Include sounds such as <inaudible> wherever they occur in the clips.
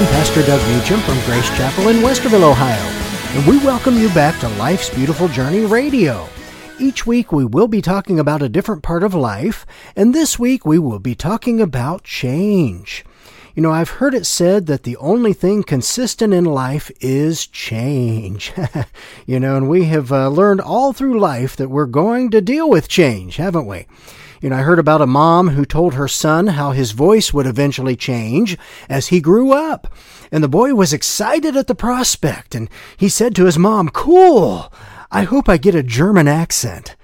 I'm Pastor Doug Meacham from Grace Chapel in Westerville, Ohio, and we welcome you back to Life's Beautiful Journey Radio. Each week we will be talking about a different part of life, and this week we will be talking about change. You know, I've heard it said that the only thing consistent in life is change. <laughs> you know, and we have uh, learned all through life that we're going to deal with change, haven't we? You know, I heard about a mom who told her son how his voice would eventually change as he grew up. And the boy was excited at the prospect, and he said to his mom, Cool! I hope I get a German accent.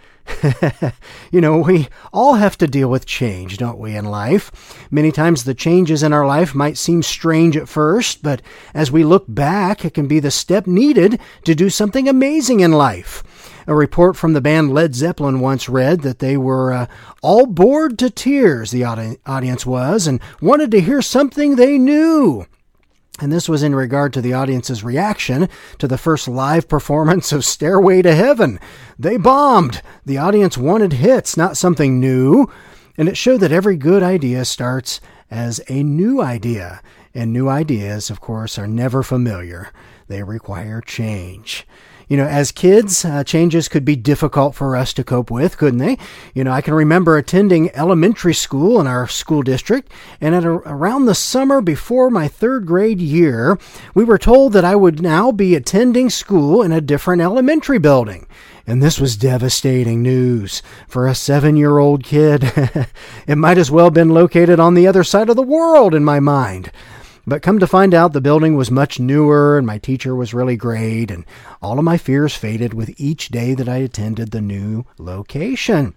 <laughs> you know, we all have to deal with change, don't we, in life? Many times the changes in our life might seem strange at first, but as we look back, it can be the step needed to do something amazing in life. A report from the band Led Zeppelin once read that they were uh, all bored to tears, the audi- audience was, and wanted to hear something they knew. And this was in regard to the audience's reaction to the first live performance of Stairway to Heaven. They bombed. The audience wanted hits, not something new. And it showed that every good idea starts as a new idea. And new ideas, of course, are never familiar. They require change. You know, as kids, uh, changes could be difficult for us to cope with, couldn't they? You know, I can remember attending elementary school in our school district, and at a, around the summer before my third grade year, we were told that I would now be attending school in a different elementary building. And this was devastating news for a seven year old kid. <laughs> it might as well have been located on the other side of the world in my mind. But come to find out, the building was much newer and my teacher was really great, and all of my fears faded with each day that I attended the new location.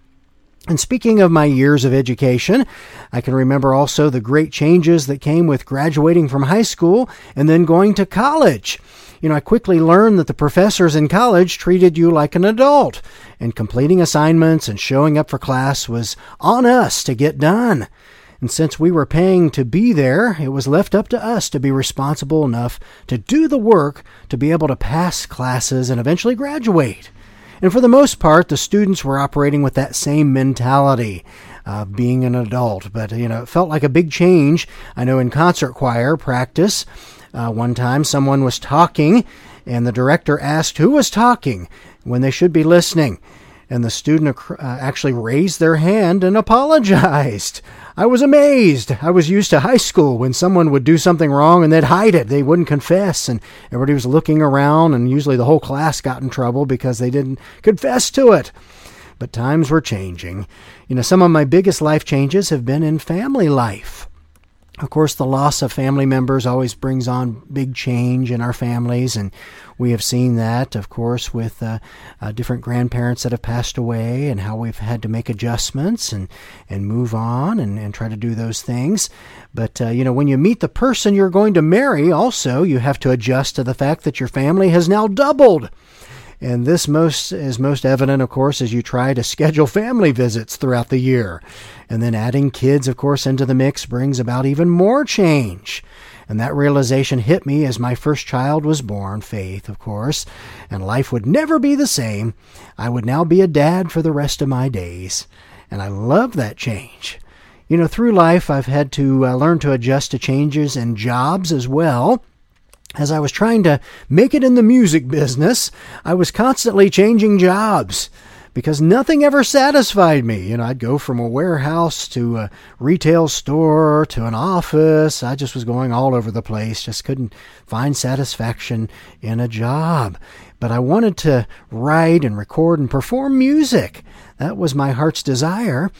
And speaking of my years of education, I can remember also the great changes that came with graduating from high school and then going to college. You know, I quickly learned that the professors in college treated you like an adult, and completing assignments and showing up for class was on us to get done. And since we were paying to be there, it was left up to us to be responsible enough to do the work to be able to pass classes and eventually graduate. And for the most part, the students were operating with that same mentality of being an adult. But, you know, it felt like a big change. I know in concert choir practice, uh, one time someone was talking, and the director asked who was talking when they should be listening. And the student uh, actually raised their hand and apologized. I was amazed. I was used to high school when someone would do something wrong and they'd hide it. They wouldn't confess, and everybody was looking around, and usually the whole class got in trouble because they didn't confess to it. But times were changing. You know, some of my biggest life changes have been in family life. Of course, the loss of family members always brings on big change in our families, and we have seen that, of course, with uh, uh, different grandparents that have passed away and how we've had to make adjustments and, and move on and, and try to do those things. But, uh, you know, when you meet the person you're going to marry, also, you have to adjust to the fact that your family has now doubled. And this most is most evident, of course, as you try to schedule family visits throughout the year. And then adding kids, of course, into the mix brings about even more change. And that realization hit me as my first child was born, Faith, of course, and life would never be the same. I would now be a dad for the rest of my days. And I love that change. You know, through life, I've had to uh, learn to adjust to changes in jobs as well. As I was trying to make it in the music business, I was constantly changing jobs because nothing ever satisfied me. You know, I'd go from a warehouse to a retail store to an office. I just was going all over the place, just couldn't find satisfaction in a job. But I wanted to write and record and perform music. That was my heart's desire.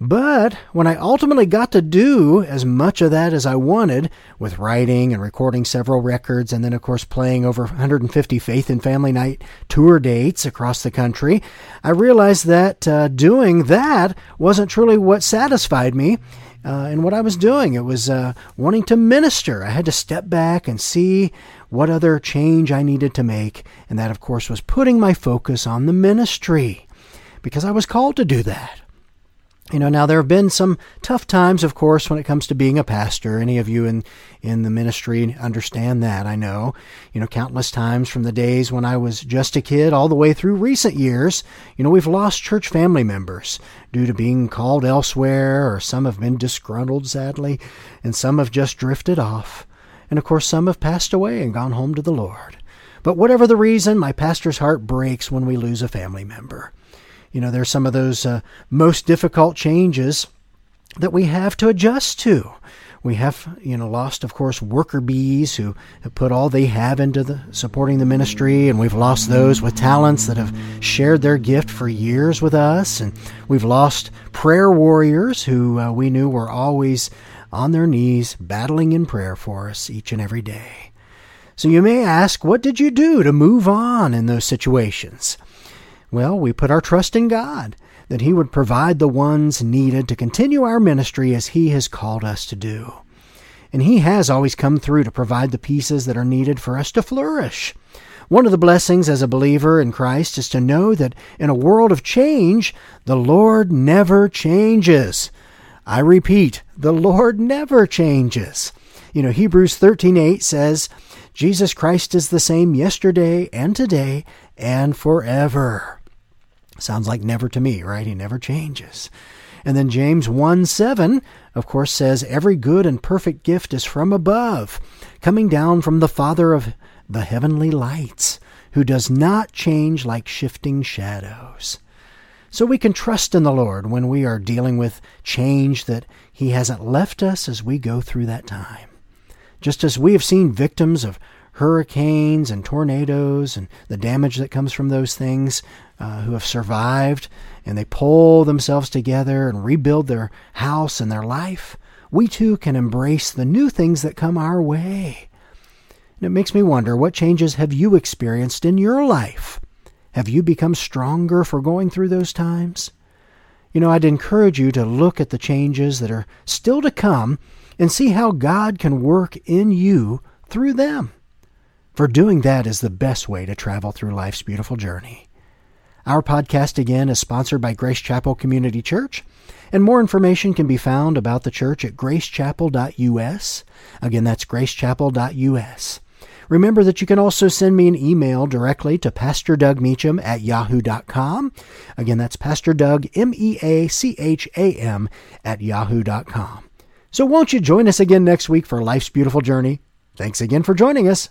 But when I ultimately got to do as much of that as I wanted, with writing and recording several records, and then, of course, playing over 150 Faith and Family Night tour dates across the country, I realized that uh, doing that wasn't truly what satisfied me. Uh, in what I was doing. It was uh, wanting to minister. I had to step back and see what other change I needed to make. And that, of course, was putting my focus on the ministry because I was called to do that. You know, now there have been some tough times, of course, when it comes to being a pastor. Any of you in, in the ministry understand that, I know. You know, countless times from the days when I was just a kid all the way through recent years, you know, we've lost church family members due to being called elsewhere, or some have been disgruntled, sadly, and some have just drifted off. And of course, some have passed away and gone home to the Lord. But whatever the reason, my pastor's heart breaks when we lose a family member. You know, there's some of those uh, most difficult changes that we have to adjust to. We have, you know, lost, of course, worker bees who have put all they have into the supporting the ministry, and we've lost those with talents that have shared their gift for years with us, and we've lost prayer warriors who uh, we knew were always on their knees battling in prayer for us each and every day. So you may ask, what did you do to move on in those situations? Well, we put our trust in God that He would provide the ones needed to continue our ministry as He has called us to do. And He has always come through to provide the pieces that are needed for us to flourish. One of the blessings as a believer in Christ is to know that in a world of change, the Lord never changes. I repeat, the Lord never changes. You know, Hebrews 13:8 says, Jesus Christ is the same yesterday and today and forever. Sounds like never to me, right? He never changes. And then James 1 7, of course, says, Every good and perfect gift is from above, coming down from the Father of the heavenly lights, who does not change like shifting shadows. So we can trust in the Lord when we are dealing with change that He hasn't left us as we go through that time. Just as we have seen victims of hurricanes and tornadoes and the damage that comes from those things uh, who have survived and they pull themselves together and rebuild their house and their life, we too can embrace the new things that come our way. And it makes me wonder what changes have you experienced in your life? Have you become stronger for going through those times? You know, I'd encourage you to look at the changes that are still to come and see how God can work in you through them for doing that is the best way to travel through life's beautiful journey. Our podcast again is sponsored by Grace Chapel Community Church, and more information can be found about the church at gracechapel.us. Again, that's gracechapel.us. Remember that you can also send me an email directly to Pastor Doug Meacham at yahoo.com. Again, that's Pastor Doug, M E A C H A M, at yahoo.com. So won't you join us again next week for Life's Beautiful Journey? Thanks again for joining us